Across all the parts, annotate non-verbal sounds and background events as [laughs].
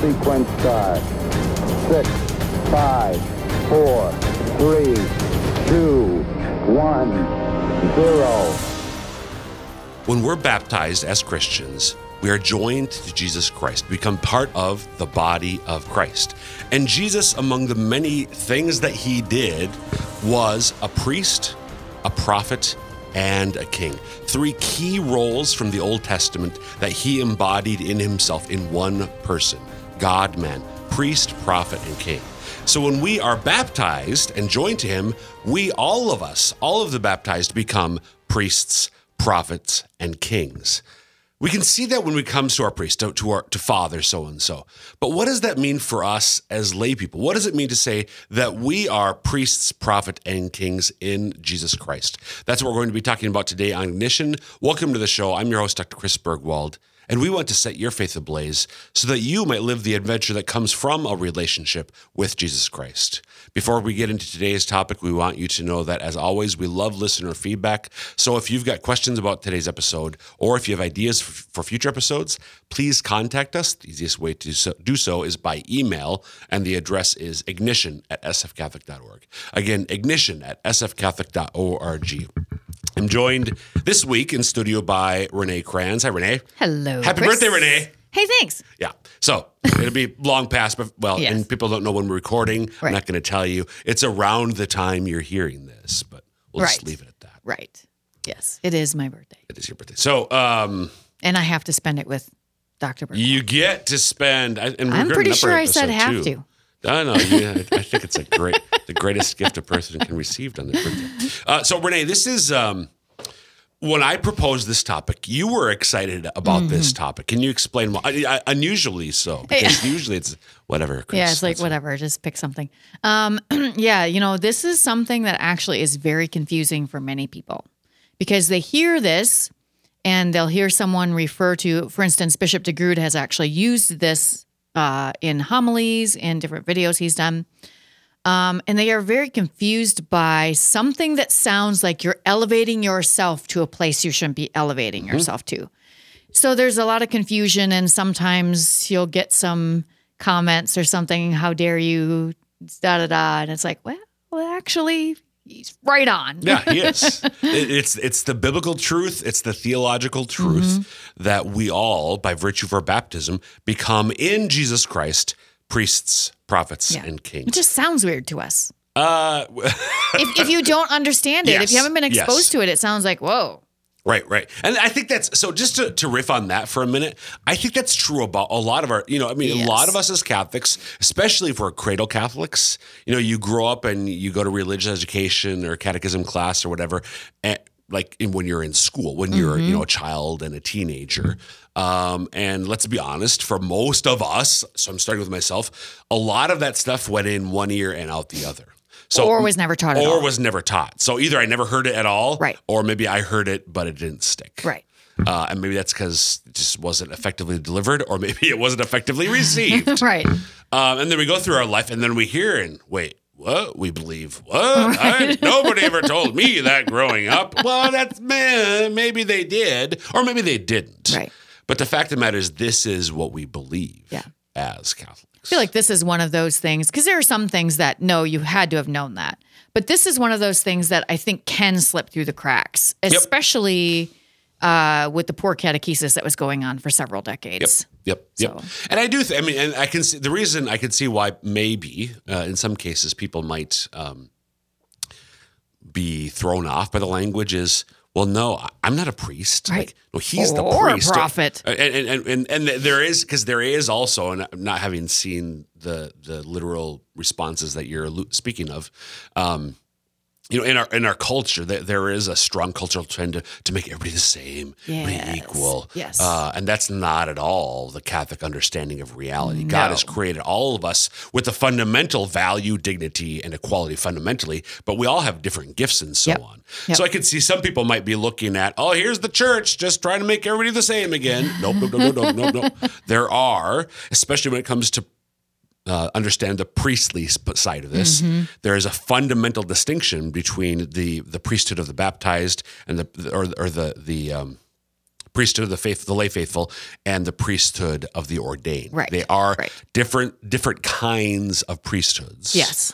sequence start. Six, five, four, three, two, one, zero. When we're baptized as Christians, we are joined to Jesus Christ, become part of the body of Christ. And Jesus, among the many things that he did, was a priest, a prophet, and a king. Three key roles from the Old Testament that he embodied in himself in one person God man, priest, prophet, and king. So when we are baptized and joined to him, we, all of us, all of the baptized, become priests, prophets, and kings. We can see that when we come to our priest, to, to our to Father so and so. But what does that mean for us as lay people? What does it mean to say that we are priests, prophet, and kings in Jesus Christ? That's what we're going to be talking about today on Ignition. Welcome to the show. I'm your host, Dr. Chris Burgwald. And we want to set your faith ablaze so that you might live the adventure that comes from a relationship with Jesus Christ. Before we get into today's topic, we want you to know that, as always, we love listener feedback. So if you've got questions about today's episode or if you have ideas for future episodes, please contact us. The easiest way to do so is by email, and the address is ignition at sfcatholic.org. Again, ignition at sfcatholic.org. I'm joined this week in studio by Renae Kranz. Hi, Renae. Hello. Happy Chris. birthday, Renae. Hey, thanks. Yeah. So it'll be long past, but well, Yes. and people don't know when we're recording. I'm not going to tell you. It's around the time you're hearing this, but we'll just leave it at that. Right. Yes, it is my birthday. It is your birthday. So um, And I have to spend it with Dr. Burke. you get to spend. and I'm pretty sure I said have two. to. I know. Yeah, I think it's a great, the greatest gift a person can receive on their birthday. Uh, so, Renae, this is um, when I proposed this topic. You were excited about Mm-hmm. this topic. Can you explain why? Unusually so, because usually it's whatever. Chris, Yeah, it's like whatever, just pick something. Um, [clears throat] yeah, you know, this is something that actually is very confusing for many people because they hear this and they'll hear someone refer to, for instance, Bishop DeGrood has actually used this uh, in homilies in different videos he's done. Um, and they are very confused by something that sounds like you're elevating yourself to a place you shouldn't be elevating yourself to. So there's a lot of confusion, and sometimes you'll get some comments or something, how dare you, da da da. And it's like, well, well actually, he's right on. Yeah, he is. [laughs] It- it's it's the biblical truth. It's the theological truth Mm-hmm. that we all, by virtue of our baptism, become in Jesus Christ priests, prophets, Yeah. and kings. It just sounds weird to us. Uh, If, if you don't understand it, if you haven't been yes. exposed to it, it sounds like, whoa. Right, right. And I think that's so just to, to riff on that for a minute, I think that's true about a lot of our, you know, I mean, a lot of us as Catholics, especially if we're cradle Catholics, you know, you grow up and you go to religious education or catechism class or whatever, and like in, when you're in school, when you're, you know, a child and a teenager. Um, and let's be honest, for most of us, so I'm starting with myself, a lot of that stuff went in one ear and out the other. So Or was never taught at or was never taught. So either I never heard it at all, Right. Or maybe I heard it, but it didn't stick, Right. Uh, and maybe that's because it just wasn't effectively delivered, or [laughs] maybe it wasn't effectively received. [laughs] Right. um, and then we go through our life, and then we hear and wait, what? We believe what? I, nobody ever [laughs] told me that growing up. Well, that's [laughs] meh, maybe they did, or maybe they didn't. Right. But the fact of the matter is, this is what we believe. Yeah. As Catholics. I feel like this is one of those things because there are some things that no, you had to have known that. But this is one of those things that I think can slip through the cracks, especially uh, with the poor catechesis that was going on for several decades. Yep, yep. Yep. And I do. Th- I mean, and I can see the reason I can see why maybe uh, in some cases people might um, be thrown off by the language is. Well, no, I'm not a priest. Right. Like, no, he's the Or a priest. prophet. And and and, and, there is because there is also, and I'm not having seen the the literal responses that you're speaking of. Um, you know, in our in our culture, there, there is a strong cultural trend to, to make everybody the same, Yes. equal. Yes. Uh, and that's not at all the Catholic understanding of reality. God has created all of us with a fundamental value, dignity, and equality fundamentally, but we all have different gifts and so Yep. on. Yep. So I could see some people might be looking at, oh, here's the church just trying to make everybody the same again. Nope, nope, nope, nope, nope, nope. [laughs] There are, especially when it comes to uh, understand the priestly side of this. Mm-hmm. There is a fundamental distinction between the the priesthood of the baptized and the or or the the um, priesthood of the faith, the lay faithful, and the priesthood of the ordained. Right, They are right. different different kinds of priesthoods. Yes.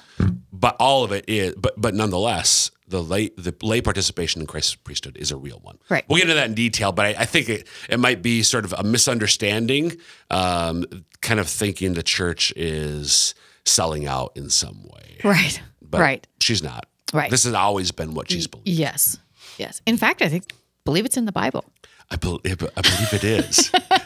but all of it is. But but nonetheless, the lay the lay participation in Christ's priesthood is a real one. Right. We'll get into that in detail, but I, I think it it might be sort of a misunderstanding, um, kind of thinking the church is selling out in some way. Right. But right. She's not. Right. This has always been what she's believed. Yes. Yes. In fact, I think believe it's in the Bible. I, bel I believe it is. [laughs]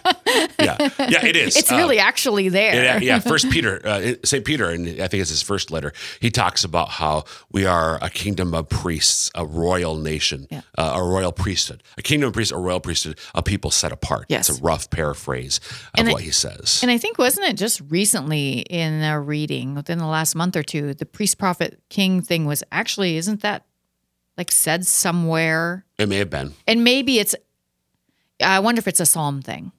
yeah. Yeah, it is. It's Uh, really actually there. It- yeah, First Peter, uh, Saint Peter, and I think it's his first letter. He talks about how we are a kingdom of priests, a royal nation, Yeah. uh, a royal priesthood, a kingdom of priests, a royal priesthood, a people set apart. Yes. it's a rough paraphrase of And I- what he says. And I think wasn't it just recently in a reading within the last month or two, the priest prophet king thing was actually isn't that like said somewhere? it may have been. And maybe it's I wonder if it's a psalm thing.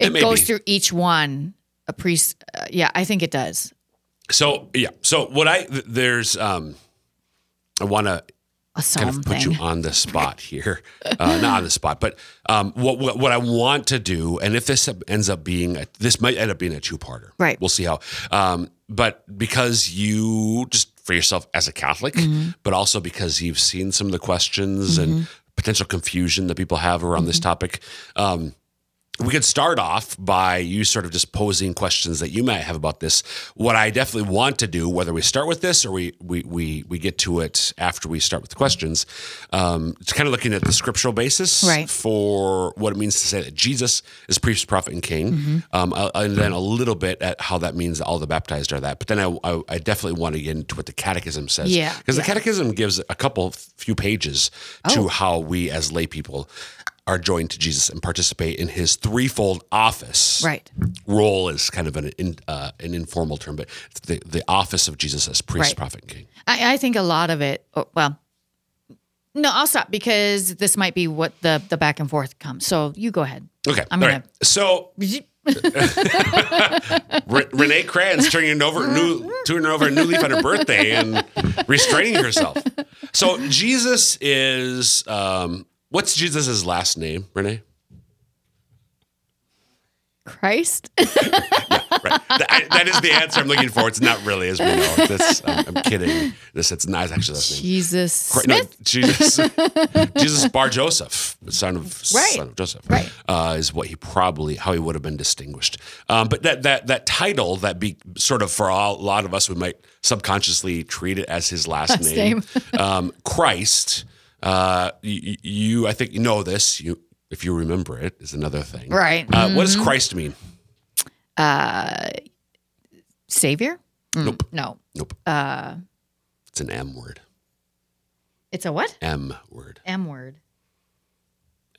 It goes be. through each one. A priest, uh, yeah, I think it does. So yeah. So what I there's um, I want to kind of put you on the spot here. Uh, not on the spot, but um, what, what what I want to do, and if this ends up being a, this might end up being a two parter. Right. We'll see how. Um, but because you just for yourself as a Catholic, Mm-hmm. but also because you've seen some of the questions and potential confusion that people have around this Mm-hmm. topic. Um, we could start off by you sort of just posing questions that you might have about this. What I definitely want to do, whether we start with this or we we we, we get to it after we start with the questions, um, it's kind of looking at the scriptural basis Right. for what it means to say that Jesus is priest, prophet, and king, Mm-hmm. um, uh, and then a little bit at how that means that all the baptized are that. But then I, I, I definitely want to get into what the Catechism says, Yeah, because the. Catechism gives a couple few pages Oh. to how we as lay people are joined to Jesus and participate in his threefold office. Right. Role is kind of an in, uh, an informal term, but the the office of Jesus as priest, Right. prophet, and king. I, I think a lot of it. oh, Well, no, I'll stop because this might be what the the back and forth comes. So you go ahead. Okay, I'm all gonna- right. So [laughs] Re- Renae Kranz turning over new turning over a new leaf on her birthday and restraining herself. So Jesus is um, what's Jesus' last name, Renae? Christ. [laughs] Right. That, that is the answer I'm looking for. It's not really, as we know. This, I'm, I'm kidding. This it's not actually last name. Jesus Cra- No, Jesus, [laughs] Jesus Bar Joseph, son of Right. son of Joseph, Right. uh, is what he probably how he would have been distinguished. Um, but that that that title that be sort of for all, a lot of us, we might subconsciously treat it as his last, Last name, name. [laughs] um, Christ. Uh, you, you, I think you know this. You, if you remember it, is another thing. Right. Mm-hmm. Uh, What does Christ mean? Uh, Savior. Mm, Nope. No. Nope. Uh, It's an M word. it's a what? M word. M word.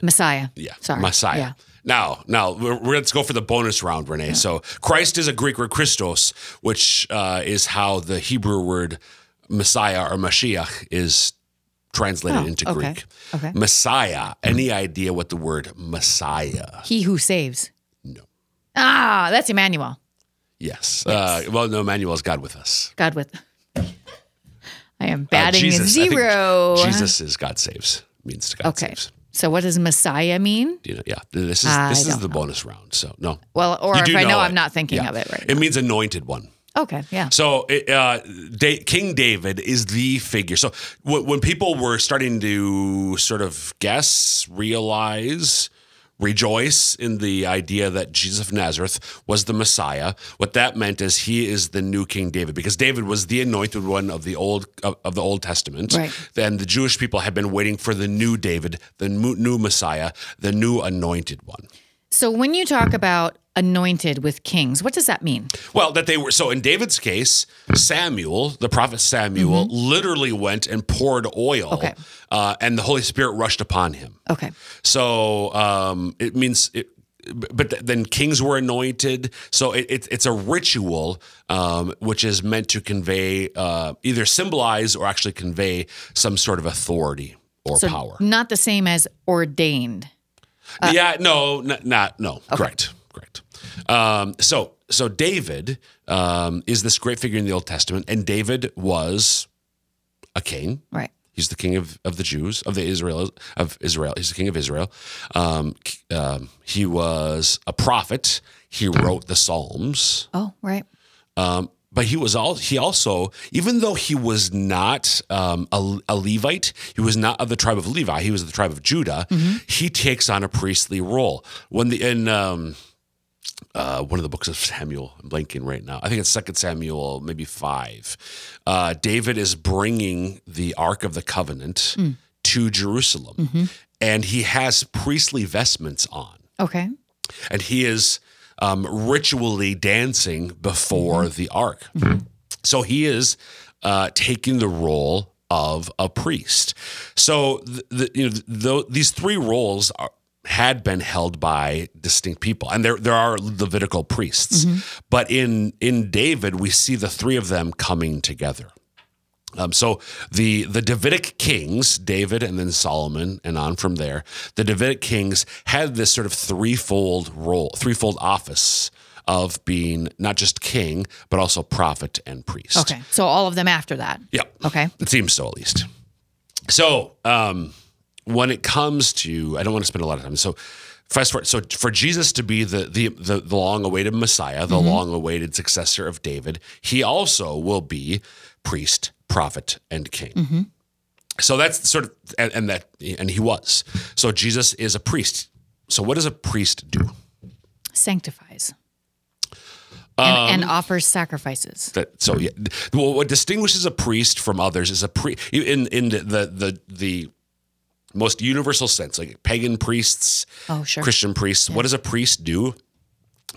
Messiah. Yeah, Sorry. Messiah. Yeah. Now, now we're, we're- let's go for the bonus round, Renae. So Christ is a Greek word, Christos, which uh, is how the Hebrew word Messiah or Mashiach is translated Oh, into okay. Greek. Okay. Messiah. Any idea what the word Messiah? He who saves. No. Ah, that's Emmanuel. Yes. Uh, well, no, Emmanuel is God with us. God with. I am Uh, batting Jesus, I zero. Jesus is God saves. Means to God Okay. saves. So what does Messiah mean? You know, yeah. This is I this is the know. bonus round. So no. Well, or You if I know, it. I'm not thinking Yeah. of it right It means anointed one. Okay. Yeah. So, it, uh, Da- King David is the figure. So, w- when people were starting to sort of guess, realize, rejoice in the idea that Jesus of Nazareth was the Messiah, what that meant is he is the new King David, because David was the anointed one of the old of, of the Old Testament. Right. Then the Jewish people had been waiting for the new David, the new Messiah, the new anointed one. So when you talk about anointed with kings, what does that mean? Well, that they were so in David's case, Samuel, the prophet Samuel, literally went and poured oil, Mm-hmm. Okay. uh, and the Holy Spirit rushed upon him. Okay. So um, it means. It, but then kings were anointed, so it, it, it's a ritual um, which is meant to convey, uh, either symbolize or actually convey some sort of authority or So power. not the same as ordained. Yeah, no, n- not no. Correct, correct. Um, so, so David um, is this great figure in the Old Testament, and David was a king, Right. He's the king of, of the Jews of the Israel of Israel. He's the king of Israel. Um, um, he was a prophet. He wrote the Psalms. Oh, right. Um, but he was all he also even though he was not um, a, a, Levite, he was not of the tribe of Levi. He was of the tribe of Judah. Mm-hmm. He takes on a priestly role when the in um, uh, one of the books of Samuel. I'm blanking right now. I think it's Second Samuel, maybe five. Uh, David is bringing the Ark of the Covenant mm. to Jerusalem, mm-hmm. and he has priestly vestments on. Okay, and he is um, ritually dancing before mm-hmm. the ark. Mm-hmm. So he is uh, taking the role of a priest. So the, the, you know the, these three roles are, had been held by distinct people, and there there are Levitical priests. Mm-hmm. But in in David, we see the three of them coming together. Um, so the the Davidic kings, David and then Solomon, and on from there, the Davidic kings had this sort of threefold role, threefold office of being not just king but also prophet and priest. Okay, so all of them after that. Yeah. Okay. It seems so at least. So um, when it comes to, I don't want to spend a lot of time. So fast forward. So for Jesus to be the the the, the long awaited Messiah, the mm-hmm. long awaited successor of David, he also will be priest prophet and king. Mm-hmm. So that's sort of and, and, that and he was. So Jesus is a priest. So what does a priest do? Sanctifies. And, um, and, offers sacrifices. That, so yeah, well, what distinguishes a priest from others is a pre in in the the the, the most universal sense, like pagan priests, oh, sure. Christian priests. Yeah. What does a priest do?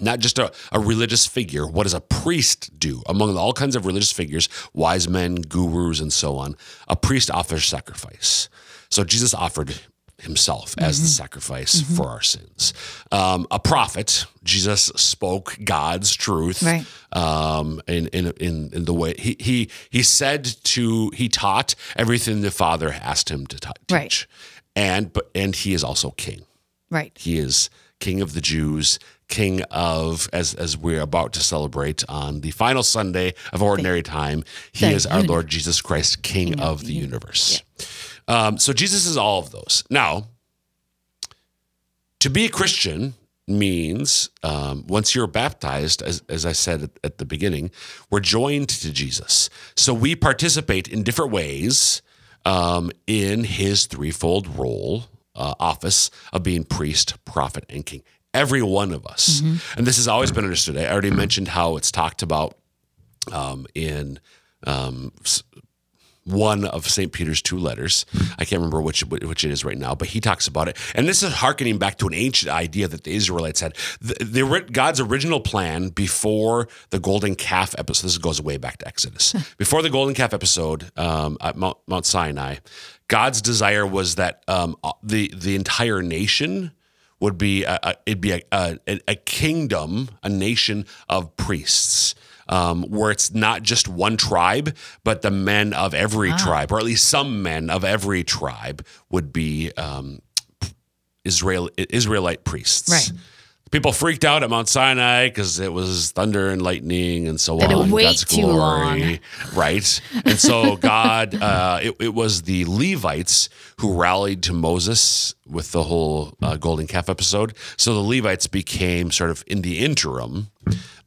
Not just a, a religious figure. What does a priest do? Among all kinds of religious figures, wise men, gurus, and so on, a priest offers sacrifice. So Jesus offered himself as mm-hmm. the sacrifice mm-hmm. for our sins. Um, a prophet, Jesus spoke God's truth right. um, in, in, in, in, the way he, he, he said to, he taught everything the Father asked him to t- teach. Right. And, but, and he is also king. Right. He is king of the Jews king of as as we're about to celebrate on the final Sunday of ordinary time. He is our Lord Jesus Christ, King, king of, of, the universe. Yeah. Um, so Jesus is all of those. Now, to be a Christian means um, once you're baptized, as, as I said at, at, the beginning, we're joined to Jesus. So we participate in different ways um, in his threefold role, uh, office of being priest, prophet, and king every one of us. Mm-hmm. And this has always been understood. I already mentioned how it's talked about um, in um, one of St. Peter's two letters. I can't remember which which it is right now, but he talks about it. And this is harkening back to an ancient idea that the Israelites had. The, the God's original plan before the golden calf episode. This goes way back to Exodus. [laughs] before the golden calf episode um, at Mount, Mount, Sinai, God's desire was that um, the the entire nation would be a, a, it'd be a, a, a kingdom, a nation of priests. Um, where it's not just one tribe, but the men of every ah. tribe, or at least some men of every tribe, would be um, Israel Israelite priests. Right people freaked out at Mount Sinai because it was thunder and lightning and so that on. It God's too glory, long. right? And so [laughs] God, uh, it, it, was the Levites who rallied to Moses with the whole uh, golden calf episode. So the Levites became sort of in the interim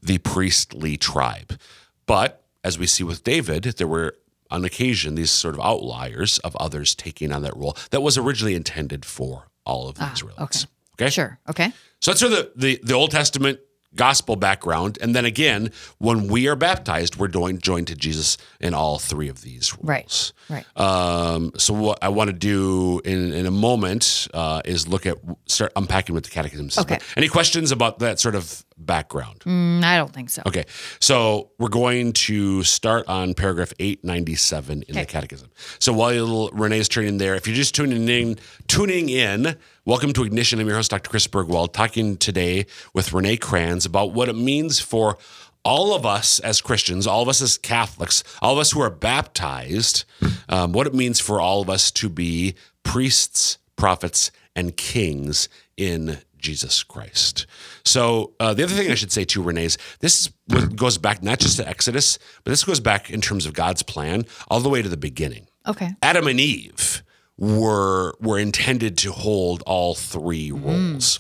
the priestly tribe. But as we see with David, there were on occasion these sort of outliers of others taking on that role that was originally intended for all of the ah, Israelites. Okay. Okay. Sure. Okay. So that's sort of the, the, the Old Testament gospel background. And then again, when we are baptized, we're joined, joined to Jesus in all three of these roles. Right. Right. Um, so what I want to do in, in a moment uh, is look at start unpacking with the catechism. Okay. Any questions about that sort of background? Mm, I don't think so. Okay. So we're going to start on paragraph 897 in okay. the catechism. So while Renae's turning there, if you're just tuning in, tuning in, Welcome to Ignition. I'm your host, Dr. Chris Burgwald, talking today with Renae Kranz about what it means for all of us as Christians, all of us as Catholics, all of us who are baptized, um, what it means for all of us to be priests, prophets, and kings in Jesus Christ. So uh, the other thing I should say too, Renae, is this goes back not just to Exodus, but this goes back in terms of God's plan all the way to the beginning. Okay. Adam and Eve were were intended to hold all three roles.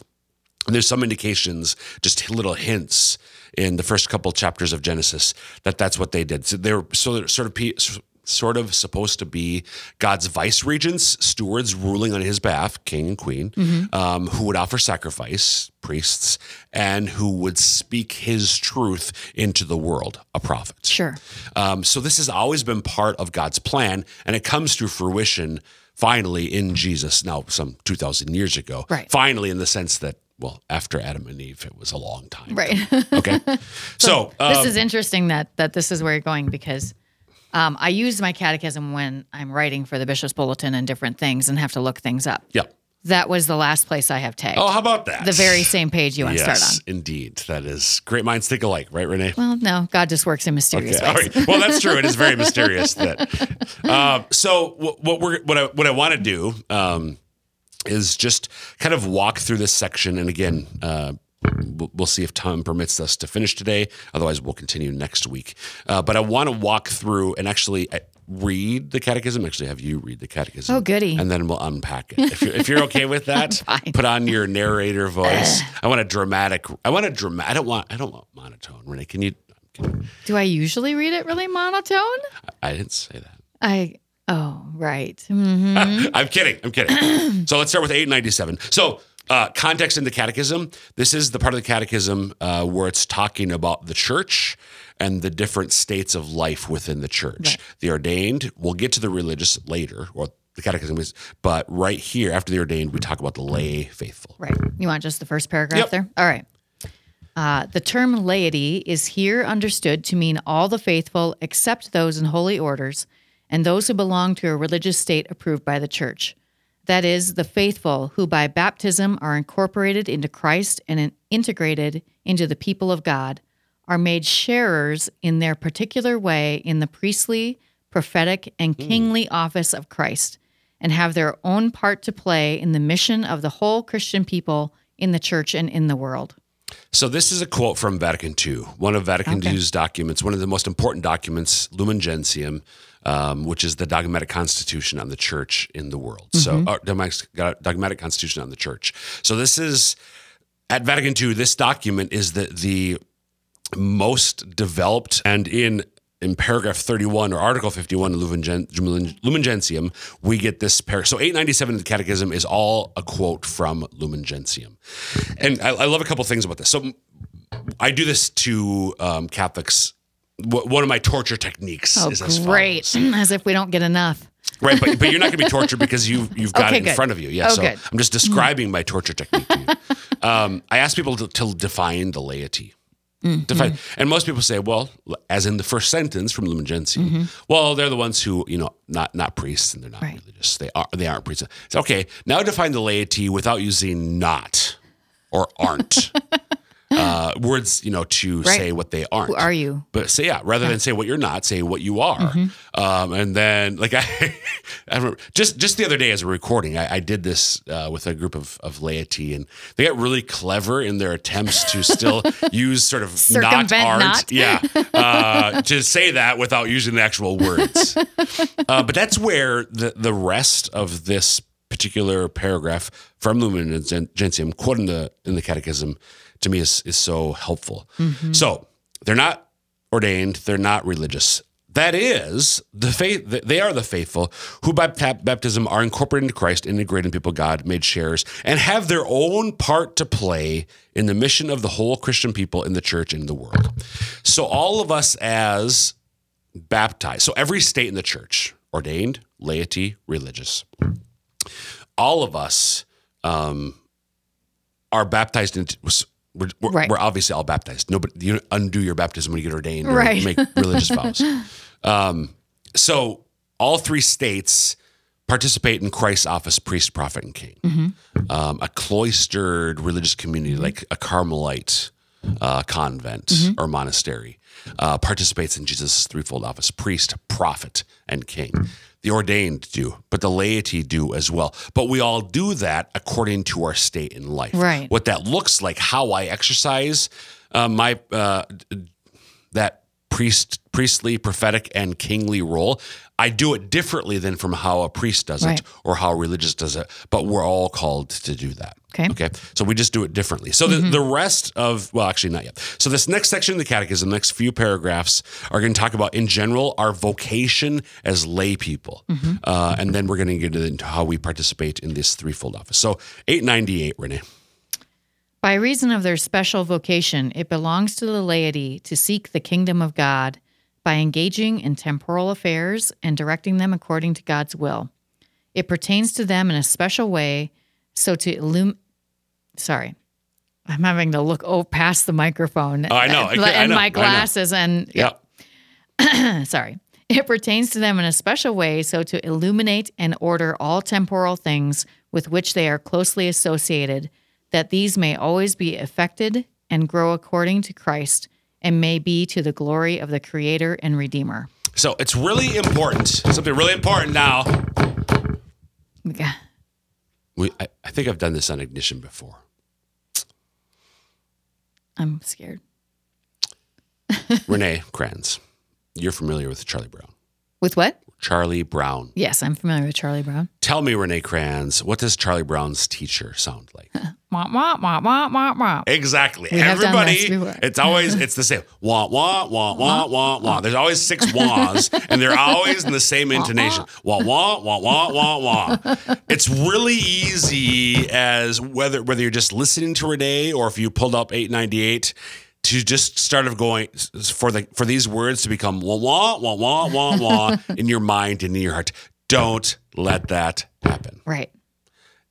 And there's some indications, just little hints in the first couple chapters of Genesis that that's what they did. So they're so sort of sort of supposed to be God's vice regents, stewards ruling on his behalf, king and queen, um, who would offer sacrifice, priests, and who would speak his truth into the world, a prophet. Sure. Um, so this has always been part of God's plan, and it comes to fruition finally in Jesus. Now, some two thousand years ago, Right. Finally, in the sense that, well, after Adam and Eve, it was a long time. Right. Okay. [laughs] so um, this is interesting that that this is where you're going because um, I use my catechism when I'm writing for the Bishop's Bulletin and different things and have to look things up. yeah. That was the last place I have tagged. Oh, how about that? the very same page you want to yes, start on. indeed. That is great minds think alike, right, Renae? Well, no, God just works in mysterious Okay, ways. right. Well, that's true. It is very [laughs] mysterious. That. Um, so what, what we're what I what I want to do um, is just kind of walk through this section, and again. Uh, we'll- see if time permits us to finish today. Otherwise, we'll continue next week. Uh, but I want to walk through and actually uh, read the catechism. Actually, have you read the catechism? Oh, goody. And then we'll unpack it. If you're, if you're okay with that, [laughs] put on your narrator voice. [sighs] I want a dramatic. I want a dramatic. I don't want. I don't want monotone. Renae, can you? Can, Do I usually read it really monotone? I didn't say that. I oh right. Mhm. [laughs] I'm kidding. I'm kidding. [clears throat] so let's start with 897. So, uh, context in the catechism. This is the part of the catechism uh, where it's talking about the church and the different states of life within the church. Right. The ordained, we'll get to the religious later, or the catechism is, but right here, after the ordained, we talk about the lay faithful. Right. You want just the first paragraph Yep. there? All right. Uh, the term laity is here understood to mean all the faithful except those in holy orders and those who belong to a religious state approved by the church. That is, the faithful who by baptism are incorporated into Christ and integrated into the people of God are made sharers in their particular way in the priestly, prophetic, and hmm. kingly office of Christ and have their own part to play in the mission of the whole Christian people in the church and in the world. So this is a quote from Vatican II, one of Vatican Okay. II's documents, one of the most important documents, Lumen Gentium, um, which is the dogmatic constitution on the church in the world. So, uh, dogmatic, dogmatic constitution on the church. So this is at Vatican II. This document is the the most developed, and in in paragraph 31 or article 51 of Lumen, Gen, Lumen Gentium, we get this paragraph. So 897 of the Catechism is all a quote from Lumen Gentium. And I, I love a couple things about this. So I do this to um, Catholics. One of my torture techniques Oh, is as great. follows. [clears throat] As if we don't get enough. Right, but, but you're not going to be [laughs] tortured because you've you've got Okay, it in good. front of you. Yeah, Oh, so good. I'm just describing my torture technique to you. [laughs] Um, I ask people to, to define the laity. Mm-hmm. Define, and most people say, well, as in the first sentence from Lumen Gentium, well, they're the ones who, you know, not not priests and they're not Mm-hmm. Right. religious. They are they aren't priests. It's okay. Now define the laity without using not or aren't. [laughs] uh, [gasps] words, you know, to Right. say what they aren't. Who are you? But say yeah, rather than say what you're not, say what you are. Mm-hmm. Um, and then like [laughs] I, I remember just just the other day as a recording, I, I did this uh, with a group of, of laity, and they got really clever in their attempts to still [laughs] use sort of not aren't, not. yeah, [laughs] uh, to say that without using the actual words. uh, but that's where the the rest of this particular paragraph from Lumen Gen- Gentium, quote in the in the Catechism, to me is is so helpful. So they're not ordained, they're not religious. That is the faith. They are the faithful who by baptism are incorporated into Christ, integrated in people, God, made sharers, and have their own part to play in the mission of the whole Christian people in the church and in the world. So all of us as baptized, so every state in the church, ordained, laity, religious, all of us um, are baptized into. We're, we're, Right. we're obviously all baptized. Nobody, you undo your baptism when you get ordained or Right. make religious [laughs] vows. Um, so all three states participate in Christ's office, priest, prophet, and king. Um, a cloistered religious community like a Carmelite uh, convent or monastery uh, participates in Jesus' threefold office: priest, prophet, and king. The ordained do, but the laity do as well. But we all do that according to our state in life. Right. What that looks like, how I exercise uh, my uh, that priest, priestly, prophetic, and kingly role. I do it differently than from how a priest does Right. it or how a religious does it, but we're all called to do that. Okay. Okay. So we just do it differently. So the, the rest of, well, actually, not yet. So this next section of the catechism, the next few paragraphs are going to talk about, in general, our vocation as lay people. Uh, and then we're going to get into how we participate in this threefold office. So 898, Renae. By reason of their special vocation, it belongs to the laity to seek the kingdom of God by engaging in temporal affairs and directing them according to God's will. It pertains to them in a special way, so to illum. Sorry, I'm having to look oh past the microphone. Oh, I know. [laughs] I and I know. My glasses and Yeah. [clears throat] sorry. It pertains to them in a special way, so to illuminate and order all temporal things with which they are closely associated, that these may always be affected and grow according to Christ, and may be to the glory of the Creator and Redeemer. So it's really important. Something really important now. Yeah. We, I, I think I've done this on Ignition before. I'm scared. Renae Kranz, you're familiar with Charlie Brown. With what? Charlie Brown. Yes, I'm familiar with Charlie Brown. Tell me, Renae Kranz, what does Charlie Brown's teacher sound like? [laughs] Wah, wah, wah, wah, wah, wah. Exactly. We Everybody, it's always it's the same. Wah wah wah wah [laughs] wah wah. There's always six [laughs] wahs, and they're always in the same intonation. Wah wah wah wah wah wah. It's really easy as whether whether you're just listening to Renae or if you pulled up 898 to just start of going for the for these words to become wah wah wah wah wah wah [laughs] in your mind and in your heart. Don't let that happen. Right.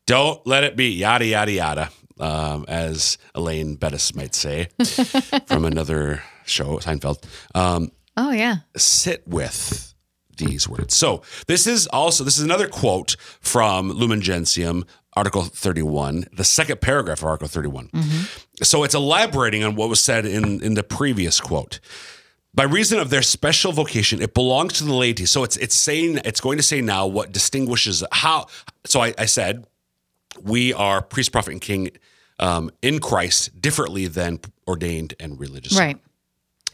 Don't let it be yada yada yada, um, as Elaine Benes might say [laughs] from another show, Seinfeld. Um, Oh, yeah. sit with these words. So this is also this is another quote from Lumen Gentium, Article 31, the second paragraph of Article 31. So it's elaborating on what was said in in the previous quote. By reason of their special vocation, it belongs to the laity. So it's it's saying it's going to say now what distinguishes how. So I, I said we are priest, prophet, and king um, in Christ differently than ordained and religious. Right.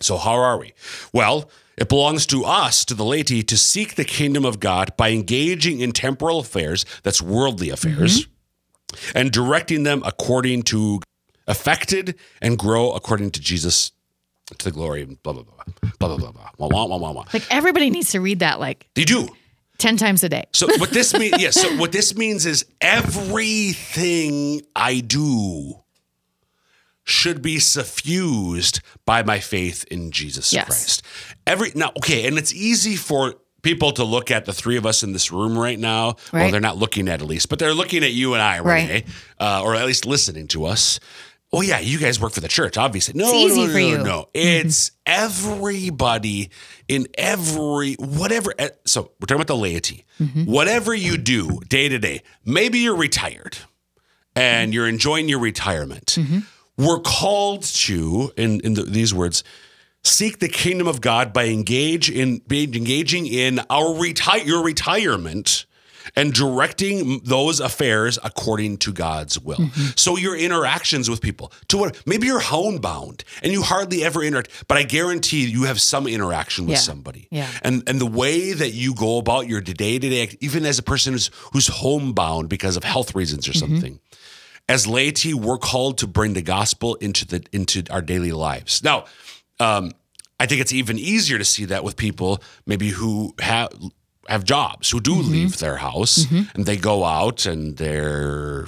So, how are we? Well, it belongs to us, to the laity, to seek the kingdom of God by engaging in temporal affairs, that's worldly affairs, and directing them according to affected and grow according to Jesus to the glory and blah blah blah blah blah blah blah wah, wah, wah, wah. like everybody needs to read that like they do 10 times a day so what this [laughs] means yes yeah, so what this means is everything i do should be suffused by my faith in jesus yes. christ every now okay and it's easy for people to look at the three of us in this room right now. Well, they're not looking at Elise, but they're looking at you and I, Right. Uh, or at least listening to us. Oh yeah, you guys work for the church, obviously. No, It's easy no, no, for no, you. Mm-hmm. It's everybody in every whatever. eh, So we're talking about the laity. Mm-hmm. Whatever you do day to day, maybe you're retired and you're enjoying your retirement. Mm-hmm. We're called to, in in the, these words, seek the kingdom of God by engage in engaging in our retire your retirement and directing those affairs according to God's will. Mm-hmm. So your interactions with people, to what maybe you're homebound and you hardly ever interact, but I guarantee you have some interaction with Yeah. somebody. Yeah. And and the way that you go about your day to day, even as a person who's who's homebound because of health reasons or Mm-hmm. something, as laity, we're called to bring the gospel into the into our daily lives. Now, um, I think it's even easier to see that with people maybe who have have jobs who do leave their house and they go out and they're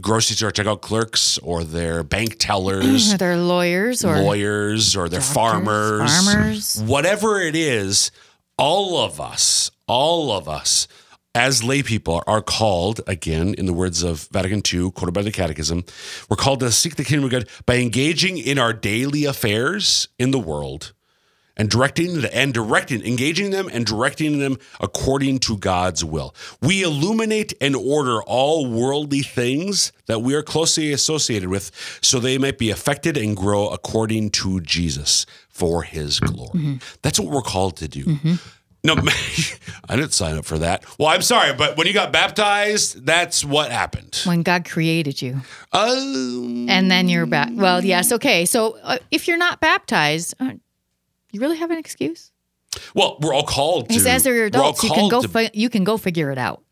grocery store checkout clerks or they're bank tellers [clears throat] Are there lawyers or lawyers or they're farmers, farmers. whatever it is, all of us, all of us as lay people are called, again, in the words of Vatican II, quoted by the Catechism, we're called to seek the kingdom of God by engaging in our daily affairs in the world and directing and directing, engaging them and directing them according to God's will. We illuminate and order all worldly things that we are closely associated with, so they might be affected and grow according to Jesus for His glory. Mm-hmm. That's what we're called to do. Mm-hmm. No, [laughs] I didn't sign up for that. Well, I'm sorry, but when you got baptized, that's what happened. when God created you? Um, And then you're back. Well, yes. Okay. So uh, if you're not baptized, uh, You really have an excuse? Well, we're all called to. Because as all adults, you can go. to- Fi- you can go figure it out.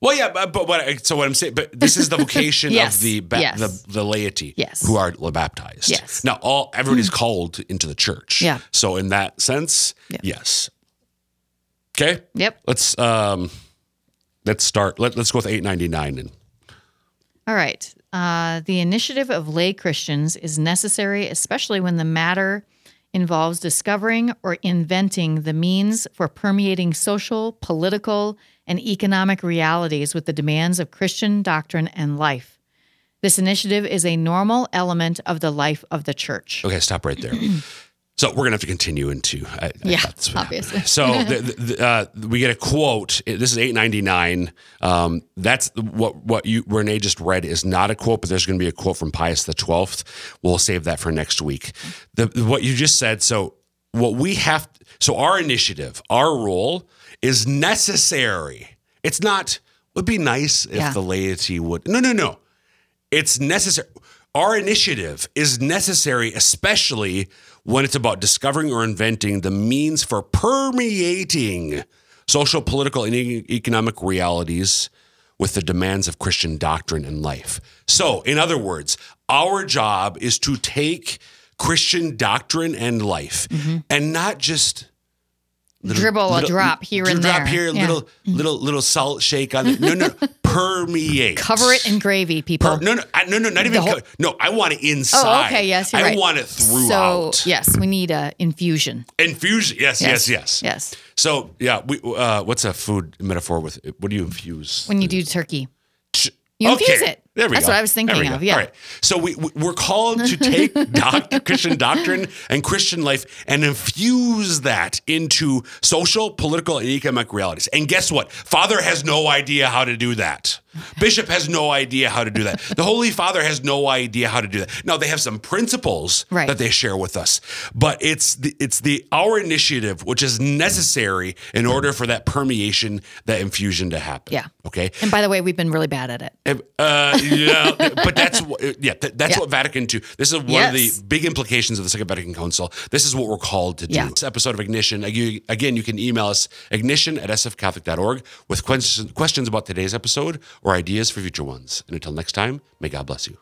Well, yeah, but, but what? So what I'm saying, but this is the vocation [laughs] Yes, of the, ba- yes. the the laity, Yes. who are baptized. Yes. Now, all everybody's called into the church. Yeah. So in that sense, Yeah. yes. Okay. Yep. Let's um, let's start. Let, let's go with 899 and All right. Uh, the initiative of lay Christians is necessary, especially when the matter involves discovering or inventing the means for permeating social, political, and economic realities with the demands of Christian doctrine and life. This initiative is a normal element of the life of the church. Okay, stop right there. [clears throat] so we're gonna have to continue into. I, I Yeah, obviously. So [laughs] the, the, uh, we get a quote. This is eight ninety nine. Um, that's what what you Renae just read is not a quote, but there's going to be a quote from Pius the Twelfth. We'll save that for next week. The what you just said. So what we have. So our initiative, our role is necessary. It's not. Would be nice if Yeah. the laity would. No, no, no it's necessary. Our initiative is necessary, especially when it's about discovering or inventing the means for permeating social, political, and e- economic realities with the demands of Christian doctrine and life. So, in other words, our job is to take Christian doctrine and life mm-hmm. and not just Dribble a drop here and drop there. here, Yeah. little little little salt shake on it. No, no, [laughs] permeate. Cover it in gravy, people. Per- no, no, I, no, no, not even. whole- co- no, I want it inside. Oh, okay. Yes, you're I right. want it throughout. So, yes, we need a infusion. Infusion. Yes, yes, yes, Yes. So, yeah, we. Uh, what's a food metaphor with? What do you infuse? When you do turkey, you infuse it. There we That's go. what I was thinking of, yeah. All right. So we we- we're called to take [laughs] doc, Christian doctrine and Christian life and infuse that into social, political, and economic realities. And guess what? Father has no idea how to do that. Bishop has no idea how to do that. The Holy Father has no idea how to do that. Now they have some principles Right. that they share with us, but it's the it's the our initiative which is necessary in order for that permeation, that infusion to happen. Yeah. Okay. And by the way, we've been really bad at it. Uh, yeah, but that's what, yeah, that, that's Yeah. what Vatican II. This is one Yes. of the big implications of the Second Vatican Council. This is what we're called to do. Yeah. This episode of Ignition. Again, you can email us ignition at sfcatholic.org with questions about today's episode or ideas for future ones. And until next time, may God bless you.